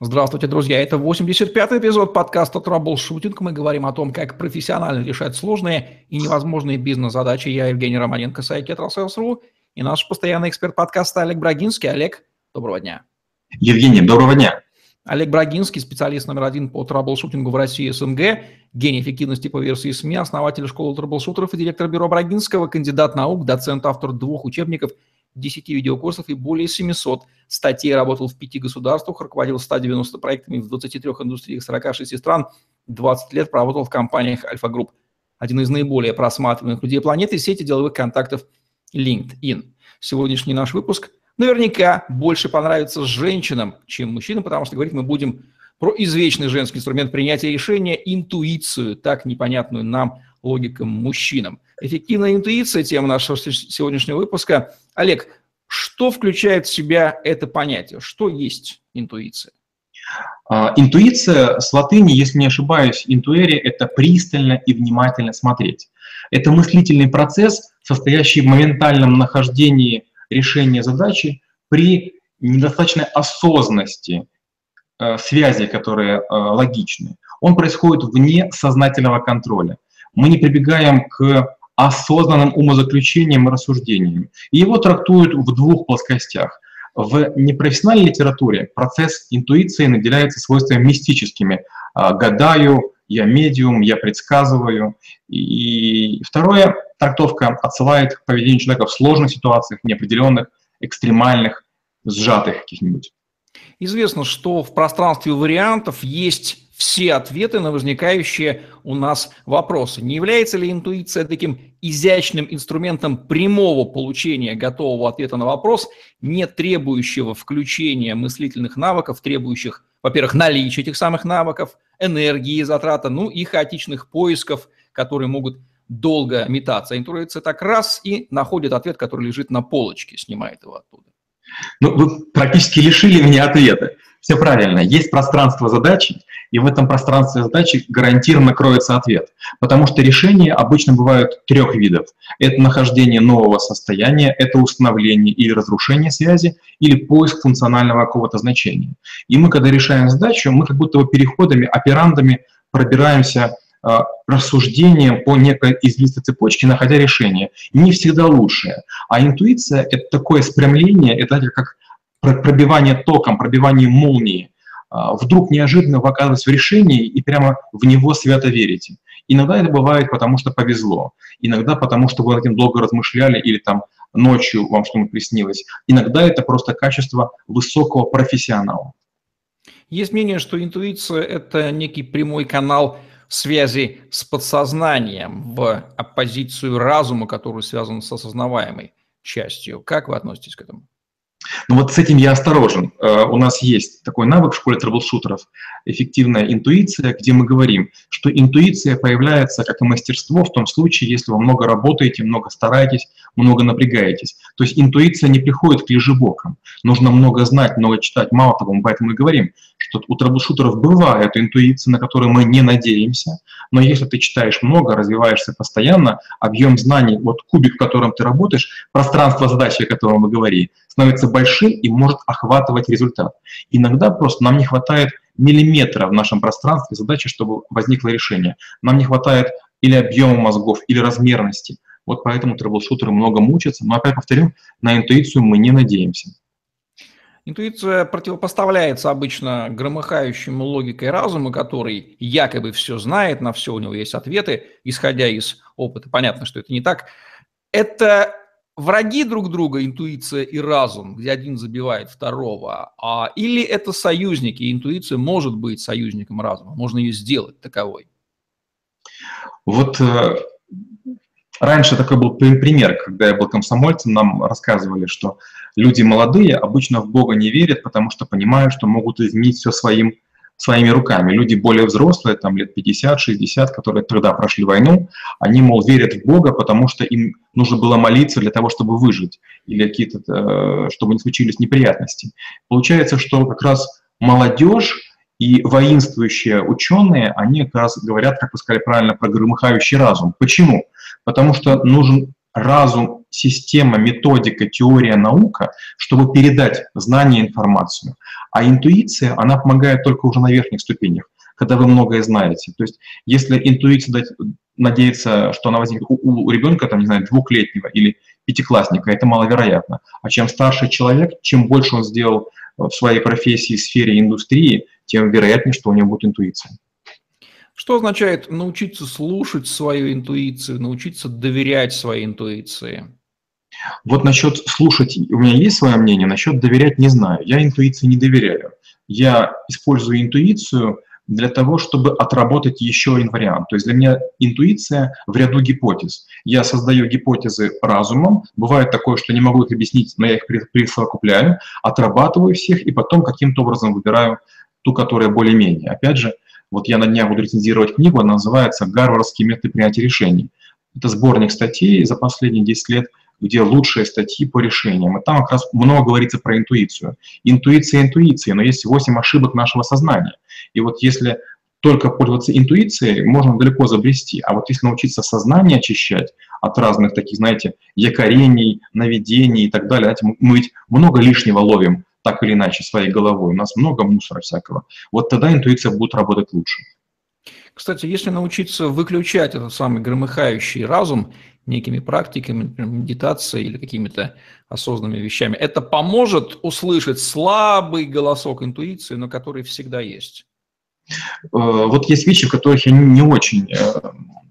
Здравствуйте, друзья. Это 85-й эпизод подкаста «Troubleshooting». Мы говорим о том, как профессионально решать сложные и невозможные бизнес-задачи. Я Евгений Романенко, сайт «Tetrasales.ru» и наш постоянный эксперт подкаста Олег Брагинский. Олег, доброго дня. Евгений, доброго дня. Олег Брагинский, специалист номер один по troubleshooting у в России и СНГ, гений эффективности по версии СМИ, основатель школы troubleshooter ов и директор бюро Брагинского, кандидат наук, доцент, автор двух учебников – 10 видеокурсов и более 700 статей, работал в пяти государствах, руководил 190 проектами в 23 индустриях 46 стран, 20 лет проработал в компаниях Альфа Групп. Один из наиболее просматриваемых людей планеты – сети деловых контактов LinkedIn. Сегодняшний наш выпуск наверняка больше понравится женщинам, чем мужчинам, потому что говорить мы будем про извечный женский инструмент принятия решения – интуицию, так непонятную нам логикам мужчинам. Эффективная интуиция – тема нашего сегодняшнего выпуска. Олег, что включает в себя это понятие? Что есть интуиция? А, интуиция с латыни, если не ошибаюсь, интуэри – это пристально и внимательно смотреть. Это мыслительный процесс, состоящий в моментальном нахождении решения задачи при недостаточной осознанности э, связи, которые э, логичны. Он происходит вне сознательного контроля. Мы не прибегаем к осознанным умозаключением и рассуждением. И его трактуют в двух плоскостях. В непрофессиональной литературе процесс интуиции наделяется свойствами мистическими. А, гадаю, я медиум, я предсказываю. И второе, трактовка отсылает к поведению человека в сложных ситуациях, неопределенных, экстремальных, сжатых каких-нибудь. Известно, что в пространстве вариантов есть все ответы на возникающие у нас вопросы. Не является ли интуиция таким изящным инструментом прямого получения готового ответа на вопрос, не требующего включения мыслительных навыков, требующих, во-первых, наличия этих самых навыков, энергии, затрата, ну и хаотичных поисков, которые могут долго метаться. Интуиция так раз и находит ответ, который лежит на полочке, снимает его оттуда. Ну, вы практически лишили меня ответа. Все правильно. Есть пространство задачи, и в этом пространстве задачи гарантированно кроется ответ. Потому что решения обычно бывают трех видов. Это нахождение нового состояния, это установление или разрушение связи, или поиск функционального какого-то значения. И мы, когда решаем задачу, мы как будто бы переходами, операндами пробираемся рассуждением по некой извилистой цепочке, находя решение. Не всегда лучшее. А интуиция — это такое спрямление, это как пробивание током, пробивание молнии. А, вдруг неожиданно вы оказываетесь в решении и прямо в него свято верите. Иногда это бывает, потому что повезло. Иногда потому, что вы над этим долго размышляли или там ночью вам что-нибудь приснилось. Иногда это просто качество высокого профессионала. Есть мнение, что интуиция – это некий прямой канал связи с подсознанием в оппозицию разума, который связан с осознаваемой частью. Как вы относитесь к этому? Но вот с этим я осторожен. Э, у нас есть такой навык в школе трэблшутеров, эффективная интуиция, где мы говорим, что интуиция появляется как и мастерство в том случае, если вы много работаете, много стараетесь, много напрягаетесь. То есть интуиция не приходит к лежебокам. Нужно много знать, много читать. Мало того, мы поэтому и говорим, что у трэблшутеров бывает интуиция, на которую мы не надеемся, но если ты читаешь много, развиваешься постоянно, объем знаний, вот кубик, в котором ты работаешь, пространство задачи, о котором мы говорили, становится большим и может охватывать результат. Иногда просто нам не хватает миллиметра в нашем пространстве задачи, чтобы возникло решение. Нам не хватает или объема мозгов, или размерности. Вот поэтому трэблшутеры много мучатся. Но опять повторю, на интуицию мы не надеемся. Интуиция противопоставляется обычно громыхающему логикой разума, который якобы все знает, на все у него есть ответы, исходя из опыта. Понятно, что это не так. Это враги друг друга, интуиция и разум, где один забивает второго, а, или это союзники, и интуиция может быть союзником разума, можно ее сделать таковой? Вот э, раньше такой был пример, когда я был комсомольцем, нам рассказывали, что люди молодые обычно в Бога не верят, потому что понимают, что могут изменить все своим своими руками. Люди более взрослые, там лет 50-60, которые тогда прошли войну, они, мол, верят в Бога, потому что им нужно было молиться для того, чтобы выжить, или какие-то, э, чтобы не случились неприятности. Получается, что как раз молодежь и воинствующие ученые, они как раз говорят, как вы сказали правильно, про громыхающий разум. Почему? Потому что нужен разум, система, методика, теория, наука, чтобы передать знания, информацию. А интуиция, она помогает только уже на верхних ступенях, когда вы многое знаете. То есть если интуиция дать, надеяться, что она возникнет у, у ребенка, там, не знаю, двухлетнего или пятиклассника, это маловероятно. А чем старше человек, чем больше он сделал в своей профессии, сфере, индустрии, тем вероятнее, что у него будет интуиция. Что означает научиться слушать свою интуицию, научиться доверять своей интуиции? Вот насчет слушать, у меня есть свое мнение, насчет доверять не знаю. Я интуиции не доверяю. Я использую интуицию для того, чтобы отработать еще один вариант. То есть для меня интуиция в ряду гипотез. Я создаю гипотезы разумом, бывает такое, что не могу их объяснить, но я их присовокупляю, отрабатываю всех и потом каким-то образом выбираю ту, которая более-менее. Опять же, вот я на днях буду рецензировать книгу, она называется «Гарвардский метод принятия решений». Это сборник статей за последние 10 лет, где лучшие статьи по решениям. И там как раз много говорится про интуицию. Интуиция интуиции, но есть 8 ошибок нашего сознания – и вот если только пользоваться интуицией, можно далеко забрести. А вот если научиться сознание очищать от разных таких, знаете, якорений, наведений и так далее, знаете, мы ведь много лишнего ловим так или иначе своей головой, у нас много мусора всякого, вот тогда интуиция будет работать лучше. Кстати, если научиться выключать этот самый громыхающий разум некими практиками, например, медитацией или какими-то осознанными вещами, это поможет услышать слабый голосок интуиции, но который всегда есть. Э, вот есть вещи, в которых я не очень э,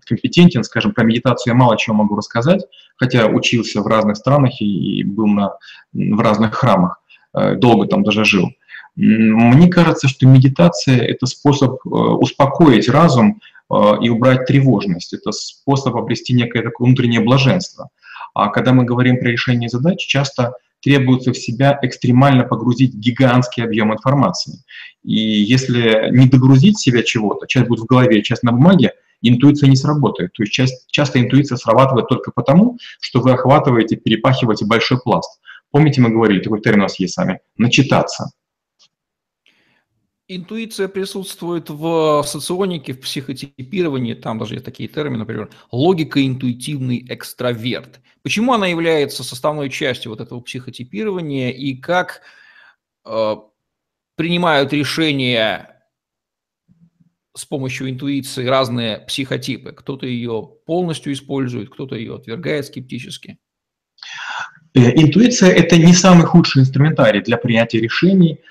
компетентен, скажем, про медитацию я мало чего могу рассказать, хотя учился в разных странах и был на, в разных храмах, долго там даже жил. Мне кажется, что медитация – это способ успокоить разум и убрать тревожность. Это способ обрести некое такое внутреннее блаженство. А когда мы говорим про решение задач, часто требуется в себя экстремально погрузить гигантский объем информации. И если не догрузить себя чего-то, часть будет в голове, часть на бумаге, интуиция не сработает. То есть часто интуиция срабатывает только потому, что вы охватываете, перепахиваете большой пласт. Помните, мы говорили, такой термин у нас есть с вами, начитаться. Интуиция присутствует в соционике, в психотипировании, там даже есть такие термины, например, логико-интуитивный экстраверт. Почему она является составной частью вот этого психотипирования и как э, принимают решения с помощью интуиции разные психотипы? Кто-то ее полностью использует, кто-то ее отвергает скептически. Э, интуиция – это не самый худший инструментарий для принятия решений –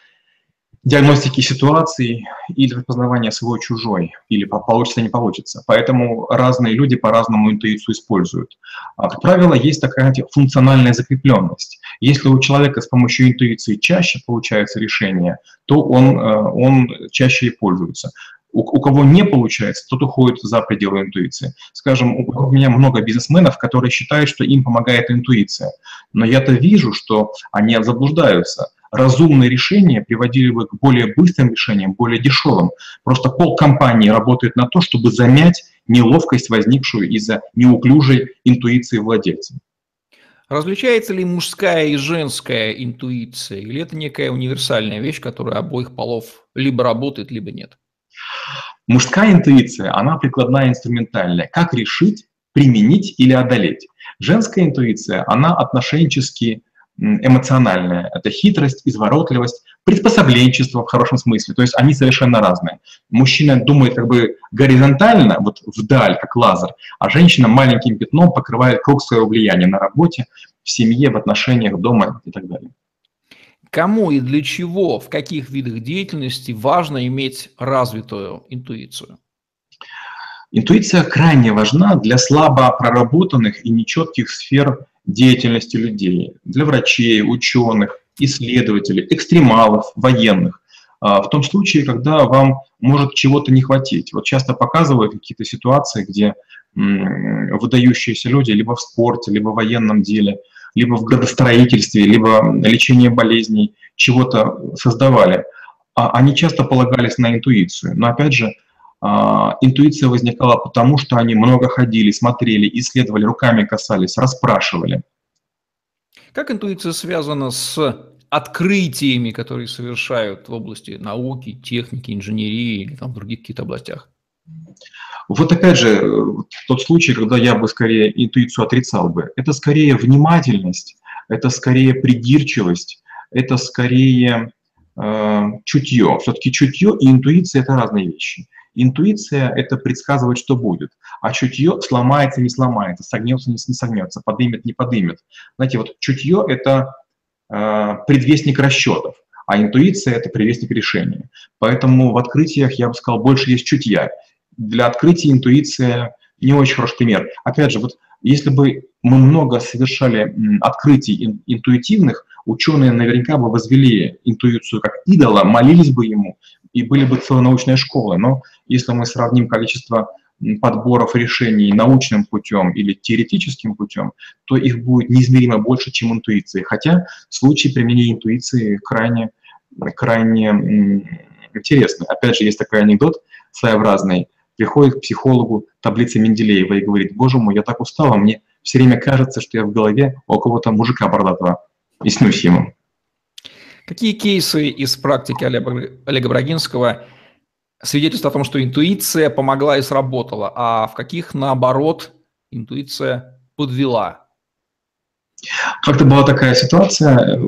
диагностики ситуации или распознавания свой-чужой, или получится, не получится. Поэтому разные люди по-разному интуицию используют. А, как правило, есть такая функциональная закрепленность. Если у человека с помощью интуиции чаще получается решение, то он, э, он чаще и пользуется. У, у кого не получается, тот уходит за пределы интуиции. Скажем, у меня много бизнесменов, которые считают, что им помогает интуиция. Но я-то вижу, что они заблуждаются разумные решения приводили бы к более быстрым решениям, более дешевым. Просто полкомпании работает на то, чтобы замять неловкость, возникшую из-за неуклюжей интуиции владельца. Различается ли мужская и женская интуиция, или это некая универсальная вещь, которая обоих полов либо работает, либо нет? Мужская интуиция, она прикладная, инструментальная. Как решить, применить или одолеть? Женская интуиция, она отношенчески эмоциональная. Это хитрость, изворотливость, приспособленчество в хорошем смысле. То есть они совершенно разные. Мужчина думает как бы горизонтально, вот вдаль, как лазер, а женщина маленьким пятном покрывает круг своего влияния на работе, в семье, в отношениях, дома и так далее. Кому и для чего, в каких видах деятельности важно иметь развитую интуицию? Интуиция крайне важна для слабо проработанных и нечетких сфер деятельности людей, для врачей, ученых, исследователей, экстремалов, военных. А, в том случае, когда вам может чего-то не хватить. Вот часто показывают какие-то ситуации, где выдающиеся люди либо в спорте, либо в военном деле, либо в градостроительстве, либо лечении болезней чего-то создавали. А они часто полагались на интуицию. Но опять же, а, интуиция возникала потому, что они много ходили, смотрели, исследовали, руками касались, расспрашивали. Как интуиция связана с открытиями, которые совершают в области науки, техники, инженерии или там в других каких-то областях? Вот опять же, тот случай, когда я бы скорее интуицию отрицал бы, это скорее внимательность, это скорее придирчивость, это скорее э, чутье. Все-таки чутье и интуиция – это разные вещи. Интуиция – это предсказывать, что будет, а чутье сломается, не сломается, согнется, не согнется, подымет, не подымет. Знаете, вот чутье – это э, предвестник расчетов, а интуиция – это предвестник решения. Поэтому в открытиях, я бы сказал, больше есть чутья. Для открытия интуиция не очень хороший пример. Опять же, вот если бы мы много совершали открытий интуитивных, ученые наверняка бы возвели интуицию как идола, молились бы ему, и были бы целые научные школы. Но если мы сравним количество подборов решений научным путем или теоретическим путем, то их будет неизмеримо больше, чем интуиции. Хотя случаи применения интуиции крайне, крайне интересны. Опять же, есть такой анекдот своеобразный. Приходит к психологу таблица Менделеева и говорит, боже мой, я так устала, мне все время кажется, что я в голове у кого-то мужика бородатого и снюсь ему. Какие кейсы из практики Олега, Олега Брагинского свидетельствуют о том, что интуиция помогла и сработала, а в каких, наоборот, интуиция подвела? Как-то была такая ситуация,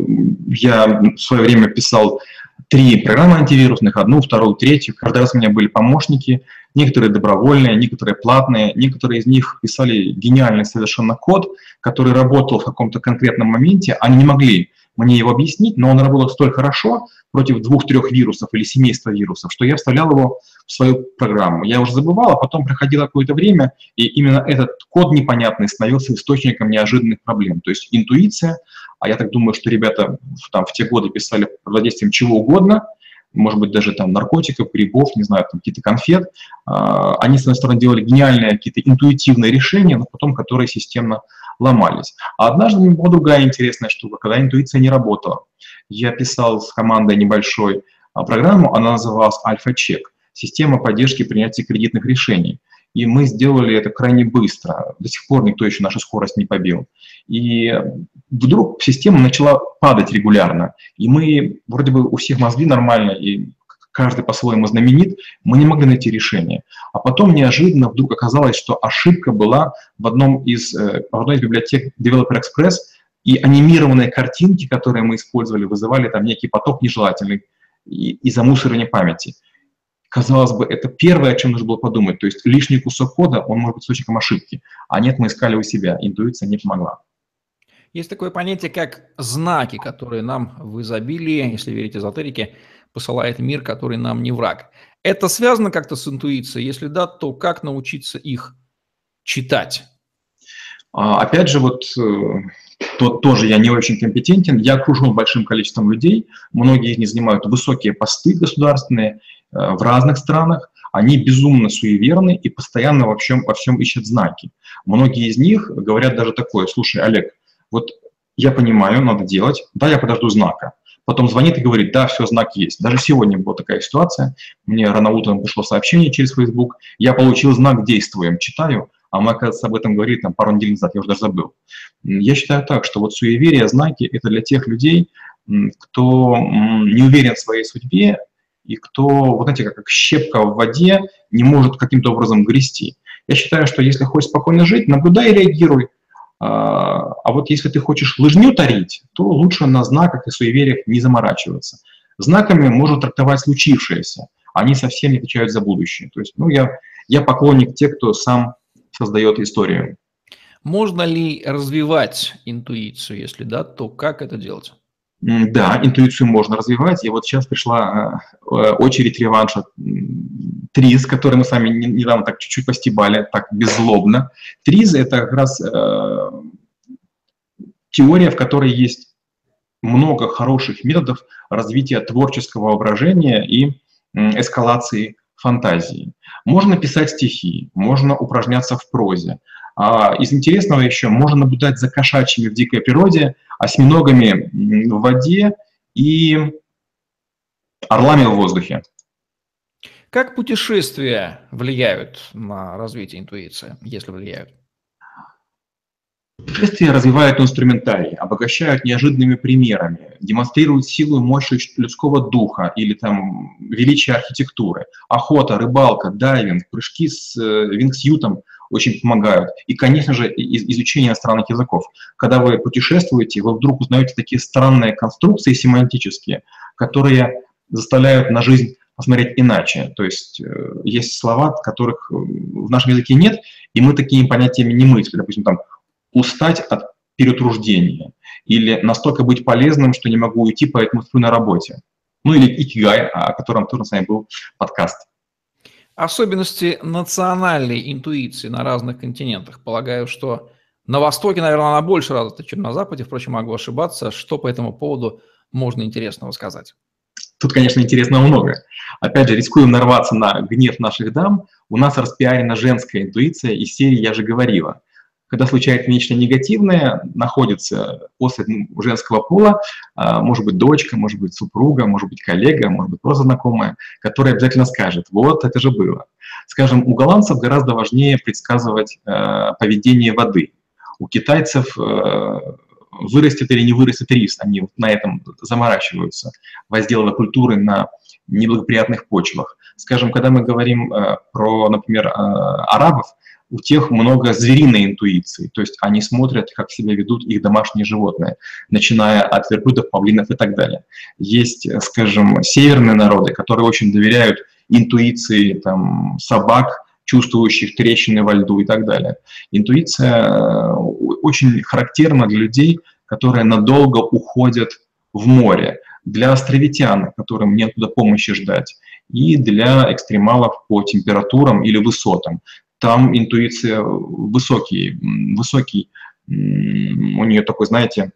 я в свое время писал три программы антивирусных, одну, вторую, третью. Каждый раз у меня были помощники, некоторые добровольные, некоторые платные. Некоторые из них писали гениальный совершенно код, который работал в каком-то конкретном моменте. Они не могли мне его объяснить, но он работал столь хорошо против двух-трех вирусов или семейства вирусов, что я вставлял его в свою программу. Я уже забывал, а потом проходило какое-то время, и именно этот код непонятный становился источником неожиданных проблем. То есть интуиция, а я так думаю, что ребята там в те годы писали под воздействием чего угодно, может быть, даже там наркотиков, грибов, не знаю, там какие-то конфет. А, они, с одной стороны, делали гениальные какие-то интуитивные решения, но потом которые системно ломались. А однажды меня была другая интересная штука, когда интуиция не работала. Я писал с командой небольшой а, программу, она называлась «Альфа-чек» – система поддержки принятия кредитных решений. И мы сделали это крайне быстро. До сих пор никто еще нашу скорость не побил. И вдруг система начала падать регулярно. И мы, вроде бы у всех мозги нормально, и каждый по-своему знаменит, мы не могли найти решение. А потом неожиданно вдруг оказалось, что ошибка была в, одном из, э, в одной из библиотек Developer Express, и анимированные картинки, которые мы использовали, вызывали там некий поток нежелательный и замусоривание памяти. Казалось бы, это первое, о чем нужно было подумать. То есть лишний кусок кода, он может быть источником ошибки. А нет, мы искали у себя. Интуиция не помогла. Есть такое понятие, как знаки, которые нам в изобилии, если верить эзотерике, посылает мир, который нам не враг. Это связано как-то с интуицией? Если да, то как научиться их читать? А, опять же, вот э, то, тоже я не очень компетентен. Я окружен большим количеством людей. Многие из них занимают высокие посты государственные в разных странах. Они безумно суеверны и постоянно во всем, во всем ищут знаки. Многие из них говорят даже такое, слушай, Олег, вот я понимаю, надо делать, да, я подожду знака. Потом звонит и говорит, да, все, знак есть. Даже сегодня была такая ситуация, мне рано утром пришло сообщение через Facebook, я получил знак «Действуем», читаю, а мы, оказывается, об этом говорили там пару недель назад, я уже даже забыл. Я считаю так, что вот суеверие, знаки – это для тех людей, кто не уверен в своей судьбе и кто, вот знаете, как щепка в воде, не может каким-то образом грести. Я считаю, что если хочешь спокойно жить, наблюдай и реагируй. А, а вот если ты хочешь лыжню тарить, то лучше на знаках и суевериях не заморачиваться. Знаками можно трактовать случившееся, они совсем не отвечают за будущее. То есть, ну, я, я поклонник тех, кто сам создает историю. Можно ли развивать интуицию? Если да, то как это делать? Да, интуицию можно развивать. И вот сейчас пришла э, очередь реванша ТРИЗ, который мы с вами недавно так чуть-чуть постебали, так беззлобно. ТРИЗ – это как раз э, теория, в которой есть много хороших методов развития творческого воображения и эскалации фантазии. Можно писать стихи, можно упражняться в прозе. А из интересного еще можно наблюдать за кошачьими в дикой природе, осьминогами в воде и орлами в воздухе. Как путешествия влияют на развитие интуиции, если влияют? Путешествия развивают инструментарий, обогащают неожиданными примерами, демонстрируют силу и мощь людского духа или там величие архитектуры. Охота, рыбалка, дайвинг, прыжки с э, вингсютом очень помогают. И, конечно же, изучение иностранных языков. Когда вы путешествуете, вы вдруг узнаете такие странные конструкции семантические, которые заставляют на жизнь посмотреть иначе. То есть э, есть слова, которых в нашем языке нет, и мы такими понятиями не мыслим. Допустим, там устать от перетруждения или настолько быть полезным, что не могу уйти, поэтому сплю на работе. Ну или икигай, о котором тоже с вами был подкаст. Особенности национальной интуиции на разных континентах. Полагаю, что на Востоке, наверное, она больше развита, чем на Западе. Впрочем, могу ошибаться. Что по этому поводу можно интересного сказать? Тут, конечно, интересного много. Опять же, рискуем нарваться на гнев наших дам. У нас распиарена женская интуиция из серии «Я же говорила» когда случается нечто негативное, находится после женского пола, а, может быть дочка, может быть супруга, может быть коллега, может быть просто знакомая, которая обязательно скажет, вот это же было. Скажем, у голландцев гораздо важнее предсказывать э, поведение воды. У китайцев э, вырастет или не вырастет рис, они на этом заморачиваются, возделывая культуры на неблагоприятных почвах. Скажем, когда мы говорим э, про, например, арабов, у тех много звериной интуиции, то есть они смотрят, как себя ведут их домашние животные, начиная от верблюдов, павлинов и так далее. Есть, скажем, северные народы, которые очень доверяют интуиции там, собак, чувствующих трещины во льду и так далее. Интуиция э, очень характерна для людей, которые надолго уходят в море, для островитян, которым нет туда помощи ждать, и для экстремалов по температурам или высотам там интуиция высокий, высокий, у нее такой, знаете,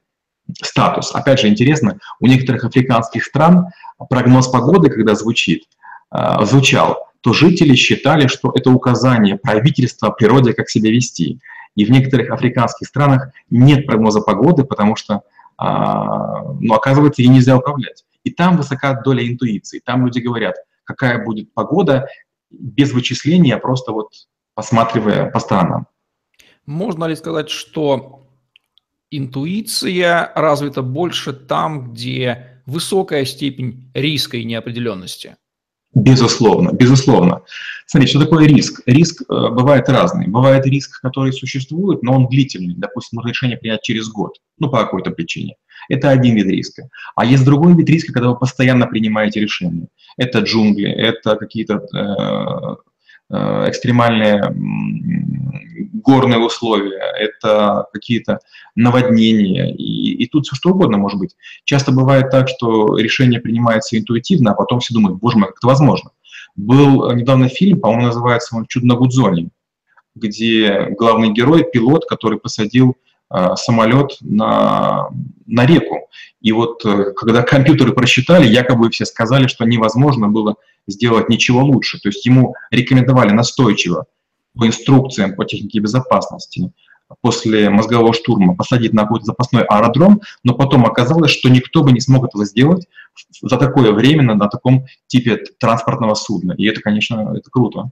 статус. Опять же, интересно, у некоторых африканских стран прогноз погоды, когда звучит, а, звучал, то жители считали, что это указание правительства природе, как себя вести. И в некоторых африканских странах нет прогноза погоды, потому что, а, ну, оказывается, ей нельзя управлять. И там высока доля интуиции. Там люди говорят, какая будет погода, без вычисления, а просто вот посматривая по сторонам. Можно ли сказать, что интуиция развита больше там, где высокая степень риска и неопределенности? Безусловно, безусловно. Смотри, что такое риск? Риск э, бывает разный. Бывает риск, который существует, но он длительный. Допустим, нужно решение принять через год, ну, по какой-то причине. Это один вид риска. А есть другой вид риска, когда вы постоянно принимаете решения. Это джунгли, это какие-то э, экстремальные горные условия, это какие-то наводнения, и, и тут все что угодно может быть. Часто бывает так, что решение принимается интуитивно, а потом все думают, боже мой, как это возможно. Был недавно фильм, по-моему, называется он «Чудо на Гудзоне», где главный герой, пилот, который посадил э, самолет на, на реку. И вот э, когда компьютеры просчитали, якобы все сказали, что невозможно было сделать ничего лучше. То есть ему рекомендовали настойчиво по инструкциям по технике безопасности после мозгового штурма посадить на какой-то запасной аэродром, но потом оказалось, что никто бы не смог этого сделать за такое время на, на таком типе транспортного судна. И это, конечно, это круто.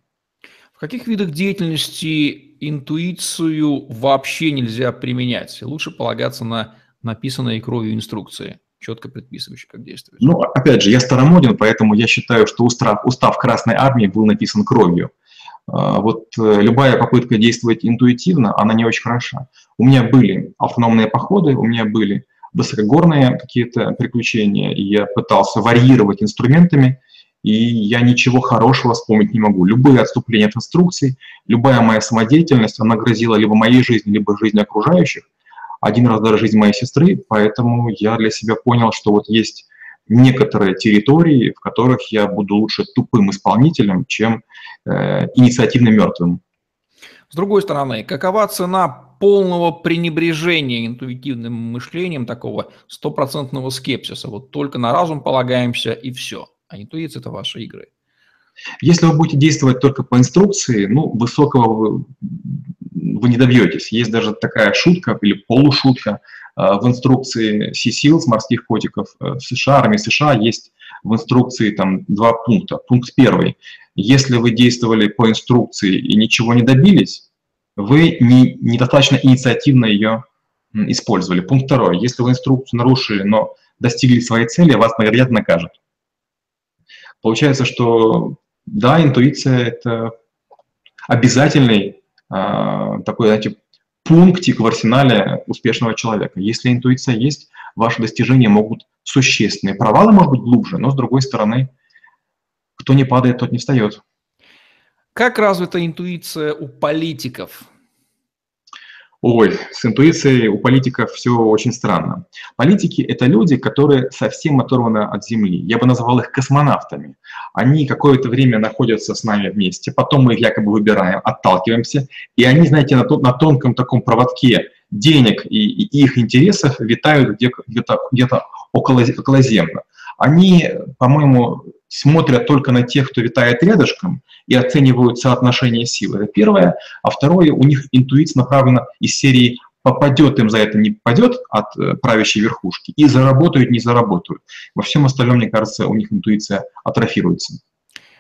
В каких видах деятельности интуицию вообще нельзя применять? Лучше полагаться на написанные кровью инструкции четко предписывающий, как действовать. Ну, опять же, я старомоден, поэтому я считаю, что устав, устав Красной Армии был написан кровью. А, вот э, любая попытка действовать интуитивно, она не очень хороша. У меня были автономные походы, у меня были высокогорные какие-то приключения, и я пытался варьировать инструментами, и я ничего хорошего вспомнить не могу. Любые отступления от инструкций, любая моя самодеятельность, она грозила либо моей жизни, либо жизни окружающих – один раз даже жизнь моей сестры, поэтому я для себя понял, что вот есть некоторые территории, в которых я буду лучше тупым исполнителем, чем э, инициативно мертвым. С другой стороны, какова цена полного пренебрежения интуитивным мышлением, такого стопроцентного скепсиса? Вот только на разум полагаемся и все. А интуиция – это ваши игры. Если вы будете действовать только по инструкции, ну, высокого вы, не добьетесь. Есть даже такая шутка или полушутка э, в инструкции Sea-Seals, морских котиков э, в США, армии США есть в инструкции там два пункта. Пункт первый. Если вы действовали по инструкции и ничего не добились, вы не, недостаточно инициативно ее использовали. Пункт второй. Если вы инструкцию нарушили, но достигли своей цели, вас наградят, накажут. Получается, что да, интуиция – это обязательный такой, знаете, пунктик в арсенале успешного человека. Если интуиция есть, ваши достижения могут существенные. Провалы, может быть, глубже, но, с другой стороны, кто не падает, тот не встает. Как развита интуиция у политиков? Ой, с интуицией у политиков все очень странно. Политики – это люди, которые совсем оторваны от Земли. Я бы назвал их космонавтами. Они какое-то время находятся с нами вместе, потом мы их якобы выбираем, отталкиваемся, и они, знаете, на, на тонком таком проводке денег и, и их интересов витают где-то где где около, околоземно. Они, по-моему, смотрят только на тех, кто витает рядышком, и оценивают соотношение сил. Это первое. А второе, у них интуиция направлена из серии попадет им за это, не попадет от э, правящей верхушки, и заработают, не заработают. Во всем остальном, мне кажется, у них интуиция атрофируется.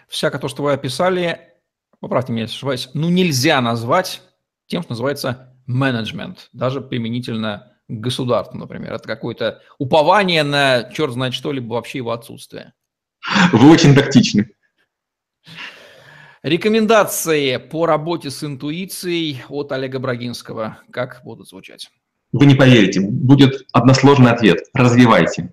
Всякое то, что вы описали, поправьте меня, если ошибаюсь, ну нельзя назвать тем, что называется менеджмент, даже применительно к государству, например. Это какое-то упование на черт знает что, либо вообще его отсутствие. Вы очень тактичны. Рекомендации по работе с интуицией от Олега Брагинского. Как будут звучать? Вы не поверите, будет односложный ответ. Развивайте.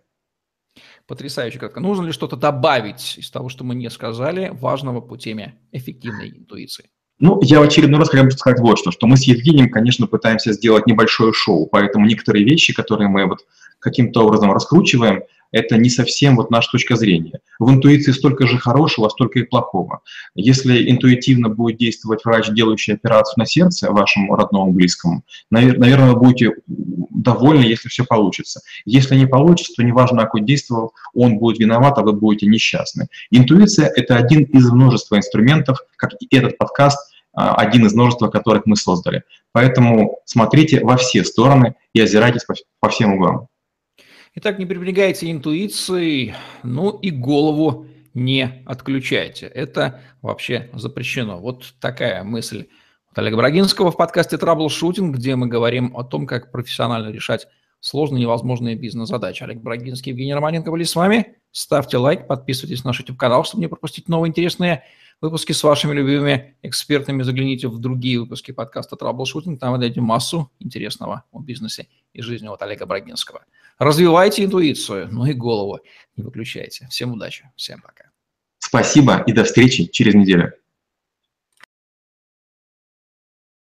Потрясающе кратко. Нужно ли что-то добавить из того, что мы не сказали, важного по теме эффективной интуиции? Ну, я в очередной раз хочу сказать вот что, что мы с Евгением, конечно, пытаемся сделать небольшое шоу, поэтому некоторые вещи, которые мы вот каким-то образом раскручиваем – это не совсем вот наша точка зрения. В интуиции столько же хорошего, столько и плохого. Если интуитивно будет действовать врач, делающий операцию на сердце вашему родному близкому, наверное, вы будете довольны, если все получится. Если не получится, то неважно, какой действовал, он будет виноват, а вы будете несчастны. Интуиция – это один из множества инструментов, как и этот подкаст, а, один из множества, которых мы создали. Поэтому смотрите во все стороны и озирайтесь по всем углам. Итак, не пренебрегайте интуицией, ну и голову не отключайте. Это вообще запрещено. Вот такая мысль от Олега Брагинского в подкасте «Траблшутинг», где мы говорим о том, как профессионально решать сложные невозможные бизнес-задачи. Олег Брагинский, Евгений Романенко были с вами. Ставьте лайк, подписывайтесь на наш YouTube-канал, чтобы не пропустить новые интересные выпуски с вашими любимыми экспертами. Загляните в другие выпуски подкаста «Траблшутинг». Там вы найдете массу интересного о бизнесе и жизни от Олега Брагинского. Развивайте интуицию, ну и голову не выключайте. Всем удачи, всем пока. Спасибо и до встречи через неделю.